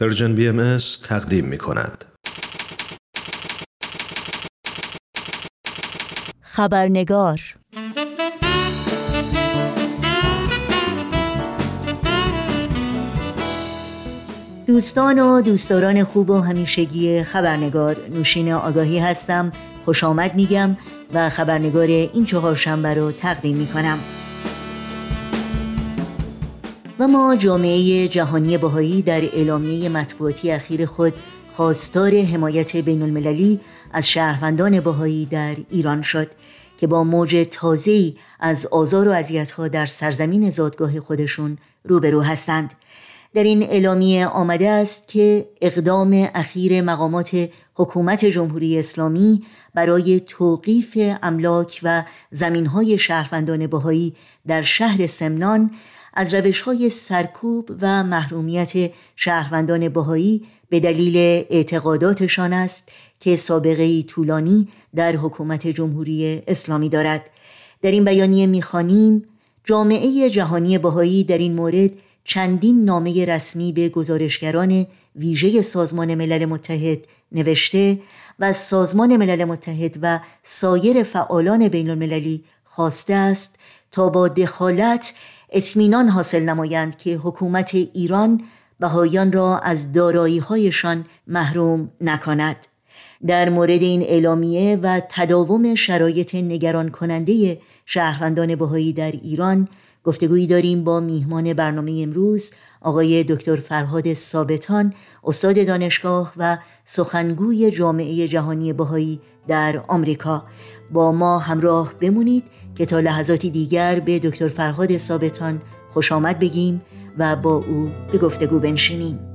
پرژن بی ام تقدیم می کند. خبرنگار. دوستان و دوستداران خوب و همیشگی خبرنگار نوشین آگاهی هستم. خوش آمد میگم و خبرنگار این چهار شنبه رو تقدیم می کنم و ما جامعه جهانی بهایی در اعلامیه مطبوعاتی اخیر خود خواستار حمایت بین المللی از شهروندان بهایی در ایران شد که با موج تازه‌ای از آزار و اذیت‌ها در سرزمین زادگاه خودشون روبرو هستند. در این اعلامیه آمده است که اقدام اخیر مقامات حکومت جمهوری اسلامی برای توقیف املاک و زمینهای شهروندان بهایی در شهر سمنان از روش های سرکوب و محرومیت شهروندان بهایی به دلیل اعتقاداتشان است که سابقه ای طولانی در حکومت جمهوری اسلامی دارد. در این بیانیه می‌خوانیم جامعه جهانی بهایی در این مورد چندین نامه رسمی به گزارشگران ویژه سازمان ملل متحد نوشته و سازمان ملل متحد و سایر فعالان بین المللی خواسته است تا با دخالت اطمینان حاصل نمایند که حکومت ایران بهایان را از هایشان محروم نکند. در مورد این اعلامیه و تداوم شرایط نگران کننده شهروندان بهایی در ایران گفتگویی داریم با میهمان برنامه امروز آقای دکتر فرهاد ثابتان استاد دانشگاه و سخنگوی جامعه جهانی بهایی در آمریکا. با ما همراه بمونید که تا لحظاتی دیگر به دکتر فرهاد ثابتان خوش آمد بگیم و با او به گفتگو بنشینیم.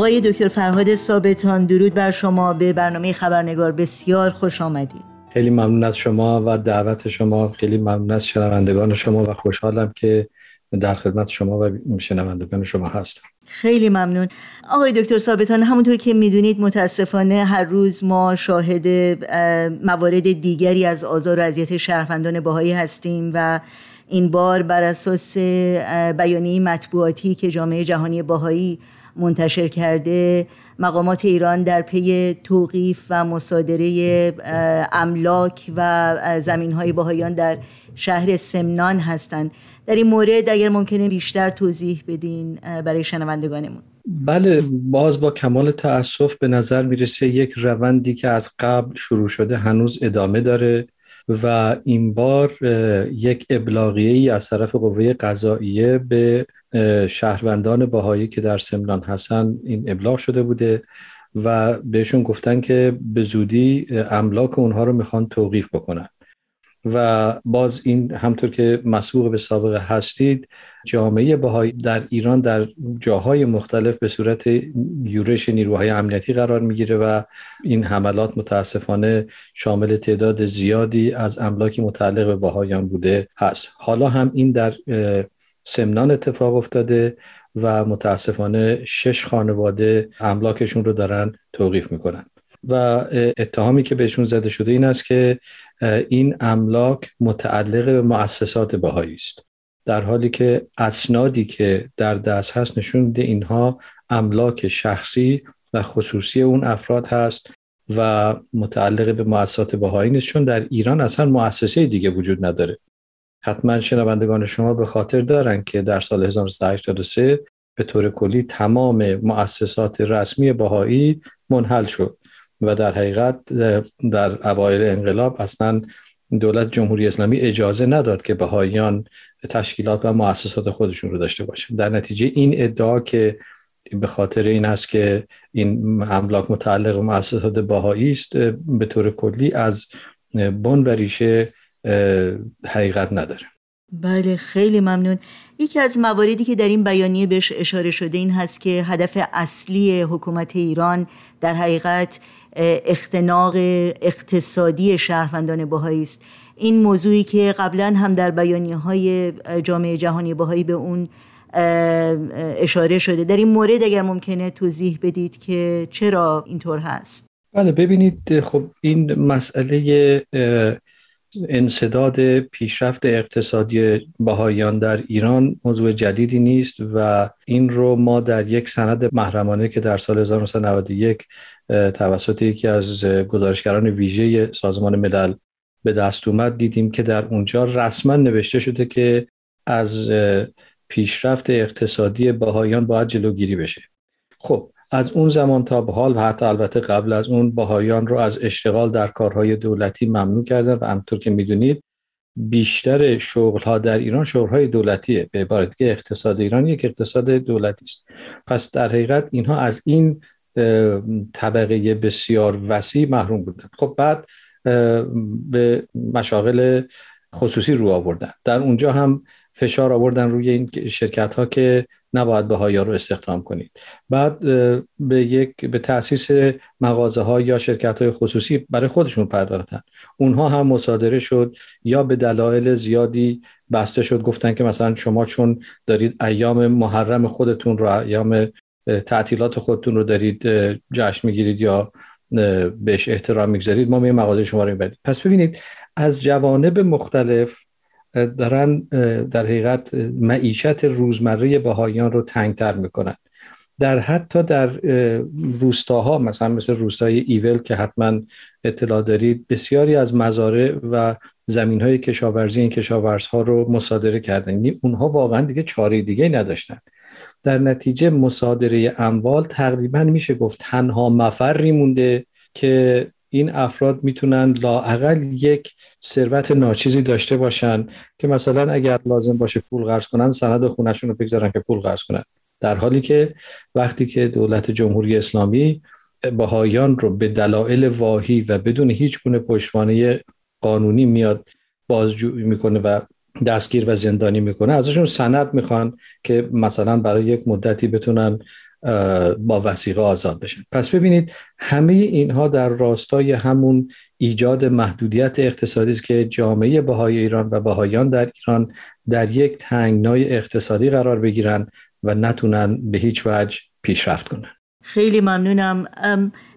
آقای دکتر فرهاد ثابتان درود بر شما. به برنامه خبرنگار بسیار خوش آمدید. خیلی ممنون از شما و دعوت شما. خیلی ممنون از شنوندگان شما و خوشحالم که در خدمت شما و شنوندگان شما هستم. خیلی ممنون. آقای دکتر ثابتان همونطور که می‌دونید متاسفانه هر روز ما شاهد موارد دیگری از آزار و اذیت شهروندان باهایی هستیم و این بار بر اساس بیانیه مطبوعاتی که جامعه جهانی باهایی منتشر کرده. مقامات ایران در پی توقیف و مصادره املاک و زمین های باهایان در شهر سمنان هستند. در این مورد اگر ممکنه بیشتر توضیح بدین برای شنوندگانمون. بله باز با کمال تاسف به نظر می‌رسه یک روندی که از قبل شروع شده هنوز ادامه داره. و این بار یک ابلاغیه ای از طرف قوه قضاییه به شهروندان باهایی که در سمنان هستن این ابلاغ شده بوده و بهشون گفتن که به زودی املاک اونها رو می‌خوان توقیف بکنن. و باز این همطور که مسبوق به سابقه هستید جامعه بهایی در ایران در جاهای مختلف به صورت یورش نیروهای امنیتی قرار می‌گیره و این حملات متاسفانه شامل تعداد زیادی از املاکی متعلق به بهایان بوده هست. حالا هم این در سمنان اتفاق افتاده و متاسفانه شش خانواده املاکشون رو دارن توقیف می‌کنن. و اتهامی که بهشون زده شده این است که این املاک متعلق به مؤسسات بهایی است. در حالی که اسنادی که در دست هست نشون میده اینها املاک شخصی و خصوصی اون افراد هست و متعلق به مؤسسات بهایی نیست چون در ایران اصلا مؤسسه دیگه وجود نداره. حتما شنوندگان شما به خاطر دارن که در سال 1383 به طور کلی تمام مؤسسات رسمی بهایی منحل شد. و در حقیقت در اوایل انقلاب اصلا دولت جمهوری اسلامی اجازه نداد که بهاییان تشکیلات و مؤسسات خودشون رو داشته باشن. در نتیجه این ادعا که به خاطر این است که این املاک متعلق به مؤسسات بهایی است به طور کلی از بن و ریشه حقیقت نداره. بله خیلی ممنون. یکی از مواردی که در این بیانیه بهش اشاره شده این هست که هدف اصلی حکومت ایران در حقیقت اختناق اقتصادی شهروندان بهایی است. این موضوعی که قبلا هم در بیانیه های جامعه جهانی باهایی به اون اشاره شده. در این مورد اگر ممکنه توضیح بدید که چرا اینطور هست. بله ببینید خب این مسئله انصداد پیشرفت اقتصادی بهاییان در ایران موضوع جدیدی نیست و این رو ما در یک سند محرمانه که در سال 1991 توسط یکی از گزارشگران ویژه سازمان ملل به دست اومد دیدیم که در اونجا رسما نوشته شده که از پیشرفت اقتصادی بهاییان باید جلوگیری بشه. خب از اون زمان تا به حال و حتی البته قبل از اون بهایان رو از اشتغال در کارهای دولتی ممنوع کردن و همطور که می‌دونید بیشتر شغل ها در ایران شغل های دولتیه به عبارت که اقتصاد ایران یک اقتصاد دولتی است. پس در حقیقت اینها از این طبقه بسیار وسیع محروم بودن. خب بعد به مشاغل خصوصی رو آوردن. در اونجا هم فشار آوردن روی این شرکت ها که نباید به ها رو استخدام کنید. بعد به یک به تاسیس مغازه ها یا شرکت های خصوصی برای خودشون پرداختن. اونها هم مصادره شد یا به دلایل زیادی بسته شد گفتن که مثلا شما چون دارید ایام محرم خودتون رو ایام تعطیلات خودتون رو دارید جشن می‌گیرید یا بهش احترام می‌گذارید ما می مغازه شما رو می‌برید پس ببینید از جوانب مختلف دارن در حقیقت معیشت روزمره بهاییان رو تنگتر می‌کنن. در حتی در روستاها مثلا مثل روستای ایول که حتما اطلاع دارید بسیاری از مزارع و زمین های کشاورزی این کشاورزها رو مصادره کردن. یعنی اونها واقعا دیگه چاره دیگه نداشتن. در نتیجه مصادره اموال تقریبا میشه گفت تنها مفری مونده که این افراد می‌تونن لاعقل یک ثروت ناچیزی داشته باشن که مثلا اگر لازم باشه پول قرض کنن سند خونشون رو بگذارن که پول قرض کنن. در حالی که وقتی که دولت جمهوری اسلامی بهایان رو به دلایل واهی و بدون هیچ گونه پشتوانه قانونی میاد بازجویی می‌کنه و دستگیر و زندانی می‌کنه ازشون سند می‌خوان که مثلا برای یک مدتی بتونن با وسیقه آزاد بشن. پس ببینید همه اینها در راستای همون ایجاد محدودیت اقتصادی است که جامعه بهای ایران و بهاییان در ایران در یک تنگنای اقتصادی قرار بگیرن و نتونن به هیچ وجه پیشرفت کنن. خیلی ممنونم.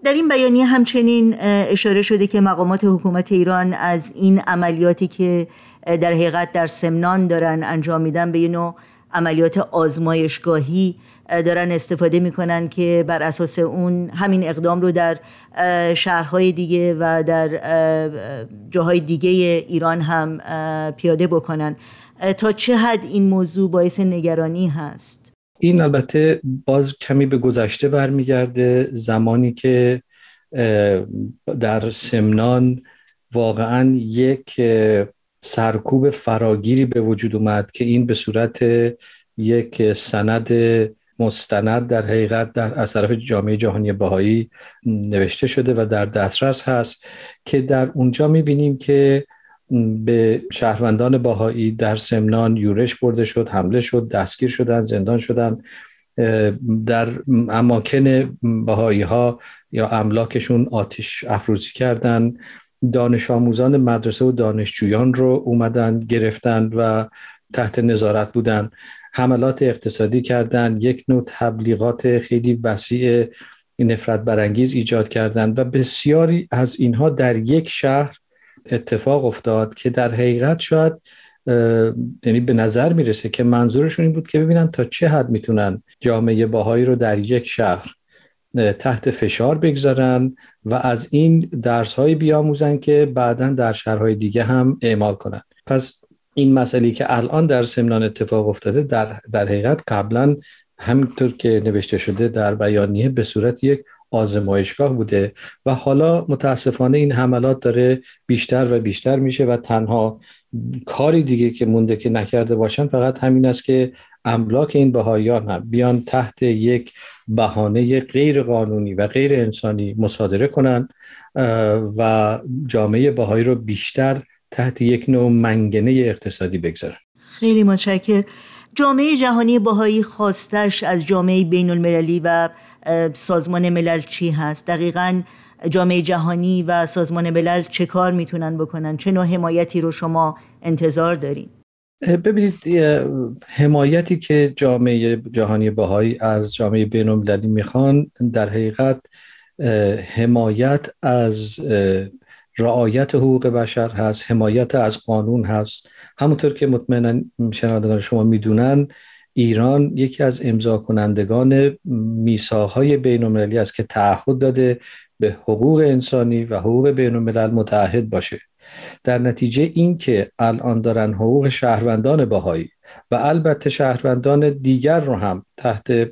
در این بیانیه همچنین اشاره شده که مقامات حکومت ایران از این عملیاتی که در حقیقت در سمنان دارن انجام میدن به نوع عملیات آزمایشگاهی دارن استفاده می‌کنن که بر اساس اون همین اقدام رو در شهرهای دیگه و در جاهای دیگه ایران هم پیاده بکنن. تا چه حد این موضوع باعث نگرانی هست؟ این البته باز کمی به گذشته برمیگرده. زمانی که در سمنان واقعا یک سرکوب فراگیری به وجود اومد که این به صورت یک سند مستند در حقیقت در از طرف جامعه جهانی بهایی نوشته شده و در دسترس هست که در اونجا می‌بینیم که به شهروندان باهایی در سمنان یورش برده شد حمله شد دستگیر شدن زندان شدن. در اماکن باهایی ها یا املاکشون آتش افروزی کردن. دانش آموزان مدرسه و دانشجویان رو اومدن گرفتن و تحت نظارت بودن. حملات اقتصادی کردن یک نوع تبلیغات خیلی وسیع نفرت برانگیز ایجاد کردند و بسیاری از اینها در یک شهر اتفاق افتاد که در حقیقت شاید یعنی به نظر می‌رسه که منظورشون این بود که ببینن تا چه حد می‌تونن جامعه باهایی رو در یک شهر تحت فشار بگذارن و از این درس های بیاموزن که بعدا در شهرهای دیگه هم اعمال کنن. پس این مسئله که الان در سمنان اتفاق افتاده در, در حقیقت قبلا همینطور که نوشته شده در بیانیه به صورت یک آزمایشگاه بوده و حالا متاسفانه این حملات داره بیشتر و بیشتر میشه و تنها کاری دیگه که مونده که نکرده باشن فقط همین است که املاک این بهاییان هم بیان تحت یک بهانه غیر قانونی و غیر انسانی مصادره کنن و جامعه بهایی رو بیشتر تحت یک نوع منگنه اقتصادی بگذارن. خیلی متشکر جامعه جهانی باهایی خواستش از جامعه بین المللی و سازمان ملل چی هست؟ دقیقا جامعه جهانی و سازمان ملل چه کار می‌تونن بکنن؟ چه نوع حمایتی رو شما انتظار دارین؟ ببینید حمایتی که جامعه جهانی بهایی از جامعه بین می‌خوان در حقیقت حمایت از رعایت حقوق بشر هست حمایت از قانون هست. همونطور که مطمئنا شنوندگان شما می‌دونن ایران یکی از امضا کنندگان میساهای بین المللی است که تعهد داده به حقوق انسانی و حقوق بین الملل متعهد باشه. در نتیجه این که الان دارن حقوق شهروندان باهایی و البته شهروندان دیگر رو هم تحت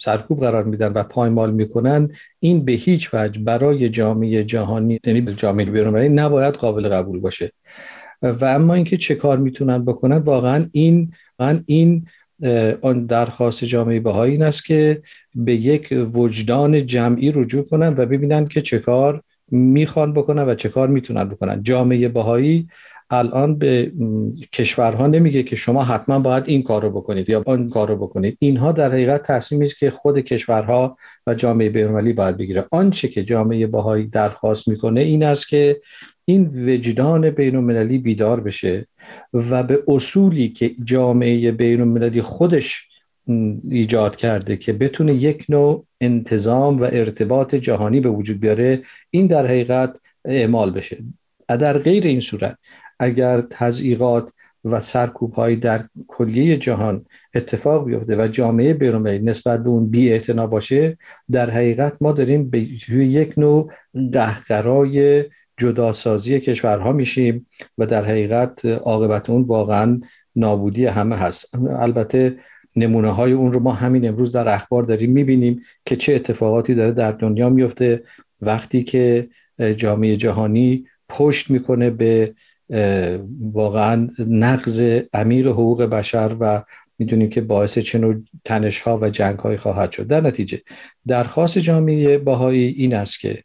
سرکوب قرار میدن و پایمال می‌کنن این به هیچ وجه برای جامعه جهانی یعنی جامعه بین‌المللی نباید قابل قبول باشه. و اما اینکه چه کار می‌تونن بکنن واقعا این این آن درخواست جامعه بهایی این است که به یک وجدان جمعی رجوع کنن و ببینن که چه کار می‌خوان بکنن و چه کار می‌تونن بکنن. جامعه بهایی الان به کشورها نمیگه که شما حتما باید این کار رو بکنید یا آن کار رو بکنید. اینها در حقیقت تصمیمی است که خود کشورها و جامعه بین‌المللی باید بگیره. آنچه که جامعه بهایی درخواست می‌کنه این است که این وجدان بین بیدار بشه و به اصولی که جامعه بین خودش ایجاد کرده که بتونه یک نوع انتظام و ارتباط جهانی به وجود بیاره این در حقیقت اعمال بشه. در غیر این صورت اگر تضییقات و سرکوب در کلیه جهان اتفاق بیفته و جامعه بیرونی نسبت به اون بی باشه در حقیقت ما داریم به یک نوع دهقرای جداسازی کشورها میشیم و در حقیقت عاقبت اون واقعا نابودی همه هست. البته نمونه های اون رو ما همین امروز در اخبار داریم می‌بینیم که چه اتفاقاتی داره در دنیا میفته وقتی که جامعه جهانی پشت می‌کنه به واقعا نقض امیر حقوق بشر و می‌دونیم که باعث چه نوع تنش ها و جنگ های خواهد شد. در نتیجه درخواست جامعه باهایی این است که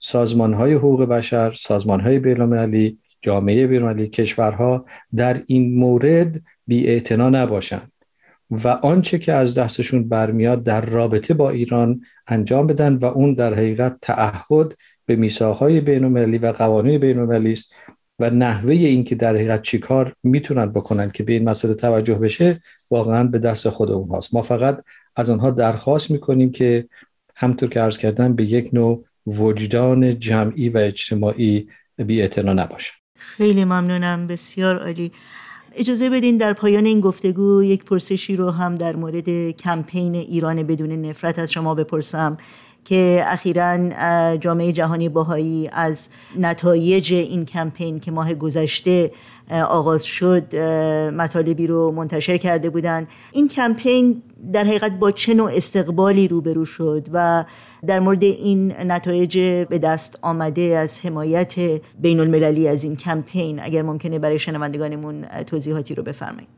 سازمان های حقوق بشر سازمان های بینالمللی جامعه بینالمللی کشورها در این مورد بی نباشند. و آنچه که از دستشون برمیاد در رابطه با ایران انجام بدن و اون در حقیقت تعهد به میثاقهای بینالمللی و قوانین بینالمللی است و نحوه این که در حقیقت چیکار می‌تونن بکنن که به این مسئله توجه بشه واقعا به دست خود اونهاست ما فقط از آنها درخواست می‌کنیم که همطور که عرض کردم به یک نوع وجدان جمعی و اجتماعی بی نباشه. خیلی ممنونم بسیار عالی. اجازه بدین در پایان این گفتگو یک پرسشی رو هم در مورد کمپین ایران بدون نفرت از شما بپرسم. که اخیرا جامعه جهانی باهایی از نتایج این کمپین که ماه گذشته آغاز شد مطالبی رو منتشر کرده بودن. این کمپین در حقیقت با چه نوع استقبالی روبرو شد و در مورد این نتایج به دست آمده از حمایت بین المللی از این کمپین اگر ممکنه برای شنوندگانمون توضیحاتی رو بفرمایید.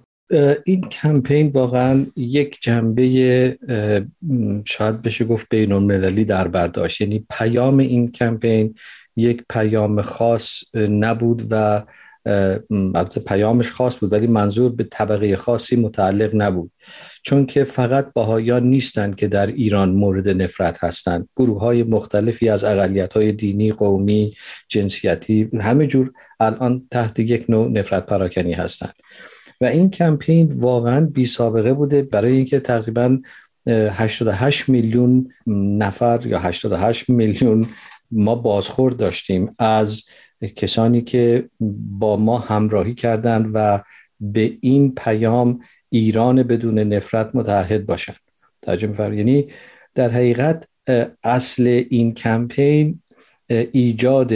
این کمپین واقعا یک جنبه شاید بشه گفت بین المللی در برداشت. یعنی پیام این کمپین یک پیام خاص نبود و البته پیامش خاص بود ولی منظور به طبقه خاصی متعلق نبود. چون که فقط باهایان نیستند که در ایران مورد نفرت هستند. گروه های مختلفی از اقلیت های دینی قومی جنسیتی همه جور الان تحت یک نوع نفرت پراکنی هستند. و این کمپین واقعا بی سابقه بوده برای اینکه تقریبا 88 میلیون نفر یا 88 میلیون ما بازخورد داشتیم از کسانی که با ما همراهی کردند و به این پیام ایران بدون نفرت متحد باشند. ترجمه یعنی در حقیقت اصل این کمپین ایجاد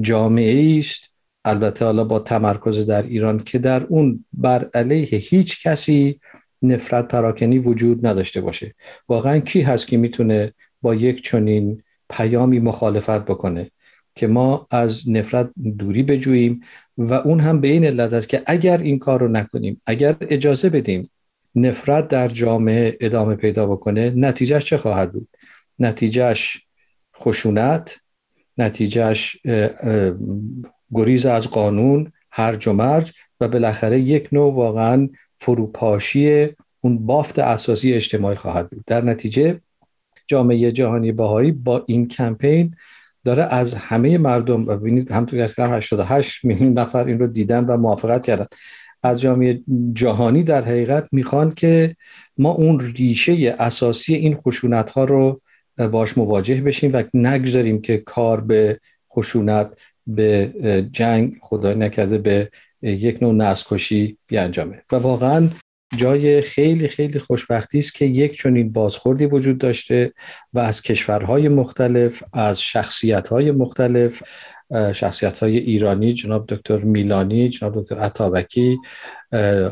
جامعه است البته حالا با تمرکز در ایران که در اون بر علیه هیچ کسی نفرت پراکنی وجود نداشته باشه. واقعا کی هست که می‌تونه با یک چنین پیامی مخالفت بکنه که ما از نفرت دوری بجوییم و اون هم به این علت است که اگر این کار رو نکنیم اگر اجازه بدیم نفرت در جامعه ادامه پیدا بکنه نتیجهش چه خواهد بود؟ نتیجهش خشونت نتیجهش گریز از قانون هرج و مرج و بالاخره یک نوع واقعا فروپاشی اون بافت اساسی اجتماعی خواهد بود. در نتیجه جامعه جهانی باهایی با این کمپین داره از همه مردم ببینید همونطور که 88 میلیون نفر این رو دیدن و موافقت کردن. از جامعه جهانی در حقیقت می‌خوان که ما اون ریشه اساسی این خشونت ها رو باش مواجه بشیم و نگذاریم که کار به خشونت به جنگ خدای نکرده به یک نوع نسکشی بیانجامه. و واقعا جای خیلی خیلی خوشبختی است که یک چنین بازخوردی وجود داشته و از کشورهای مختلف از شخصیتهای مختلف شخصیت های ایرانی جناب دکتر میلانی جناب دکتر عطابکی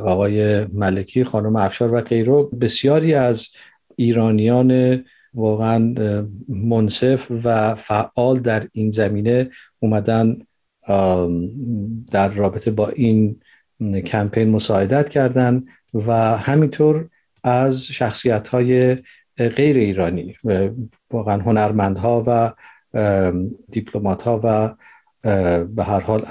آقای ملکی خانم افشار و غیره. بسیاری از ایرانیان واقعا منصف و فعال در این زمینه اومدن در رابطه با این کمپین مساعدت کردن و همینطور از شخصیت های غیر ایرانی واقعا هنرمندها و دیپلمات ها و به هر حال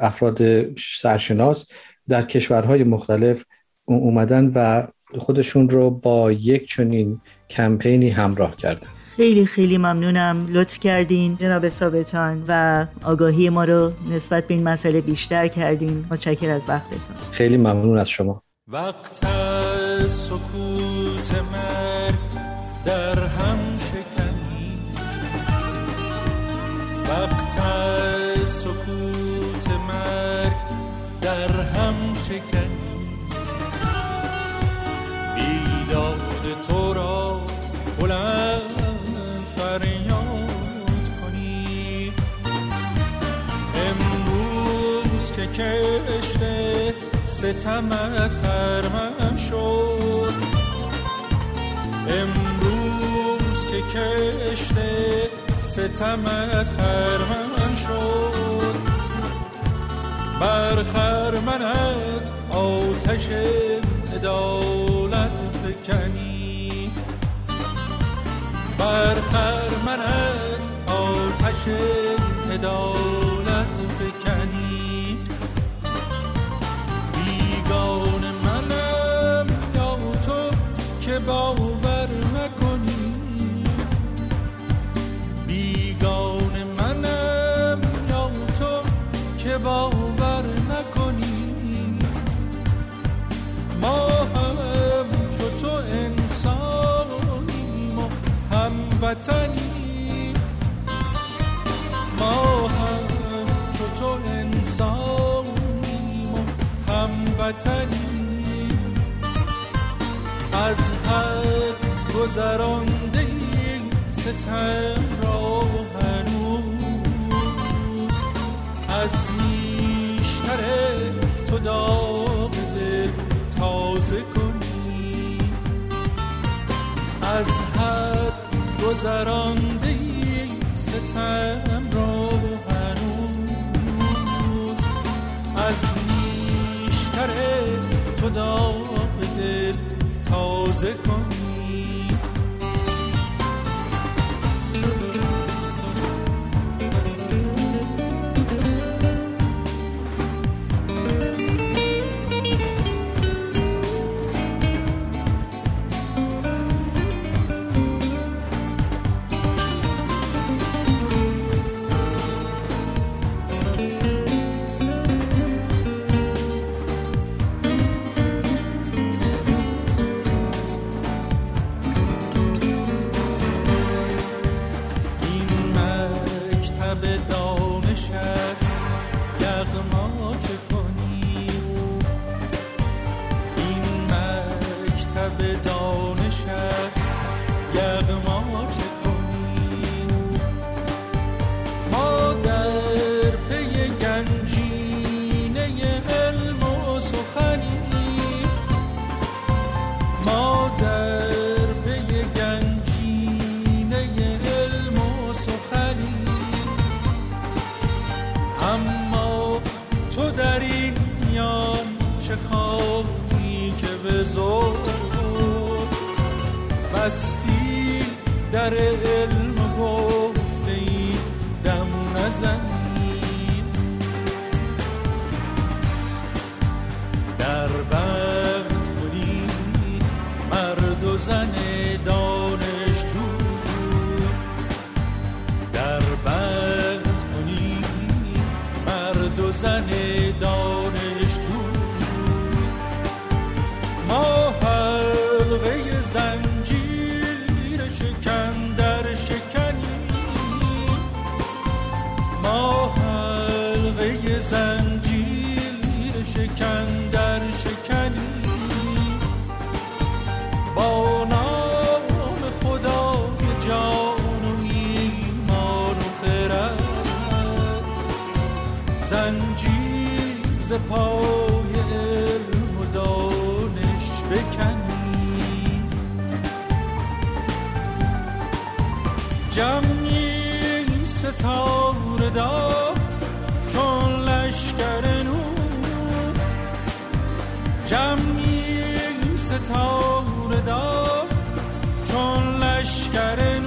افراد سرشناس در کشورهای مختلف اومدن و خودشون رو با یک چنین کمپینی همراه کردن. خیلی خیلی ممنونم. لطف کردین. جناب ثابتان و آگاهی ما رو نسبت به این مسئله بیشتر کردین. متشکر از وقتتون. خیلی ممنون از شما. وقت سکوت مرگ در هم شکنی. وقت سکوت مرگ در هم شکنی. ستمت خرمن شد. امروز که کشته ستمت خرمن شد. بر خرمنت آتش عدالت فکنی. بر خرمنت آتش عدالت فکنی. باور نکنی. بیگان منم یا تو که باور نکنی. ما هم چو تو انسانیم و هموطنی ما هم چو تو انسانیم و هموطنی گذرانده ستم را هنوز. از نیشتر تو داغ دل تازه کنی. از حد گذرانده ستم را هنوز. از نیشتر تو داغ دل تازه کنی. هستی در علم گفته ای دم نزنید در بند کنی مرد و زن دانش تو. در بند کنی مرد و زن پای علم و دانش بکنی. جمعیم ستاره دار چون لشکر نور. جمعیم ستاره دار چون لشکر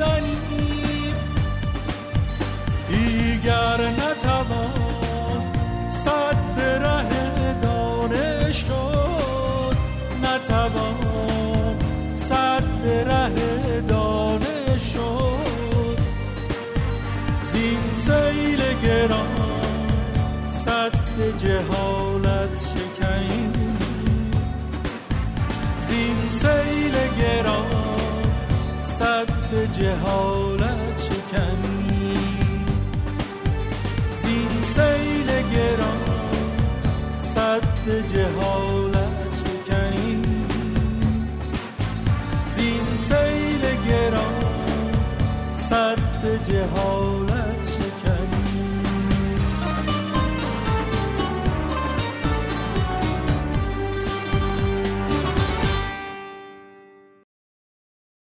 بزنیم. دیگر نتوان صد ره دانش شد نتوان صد ره دانش شد زین سیل گران صد جهالت شکنیم زین سیل گران صد جهالت شکنیم زین سیل گران صد جهالت شکنیم زین سیل گران صد جهالت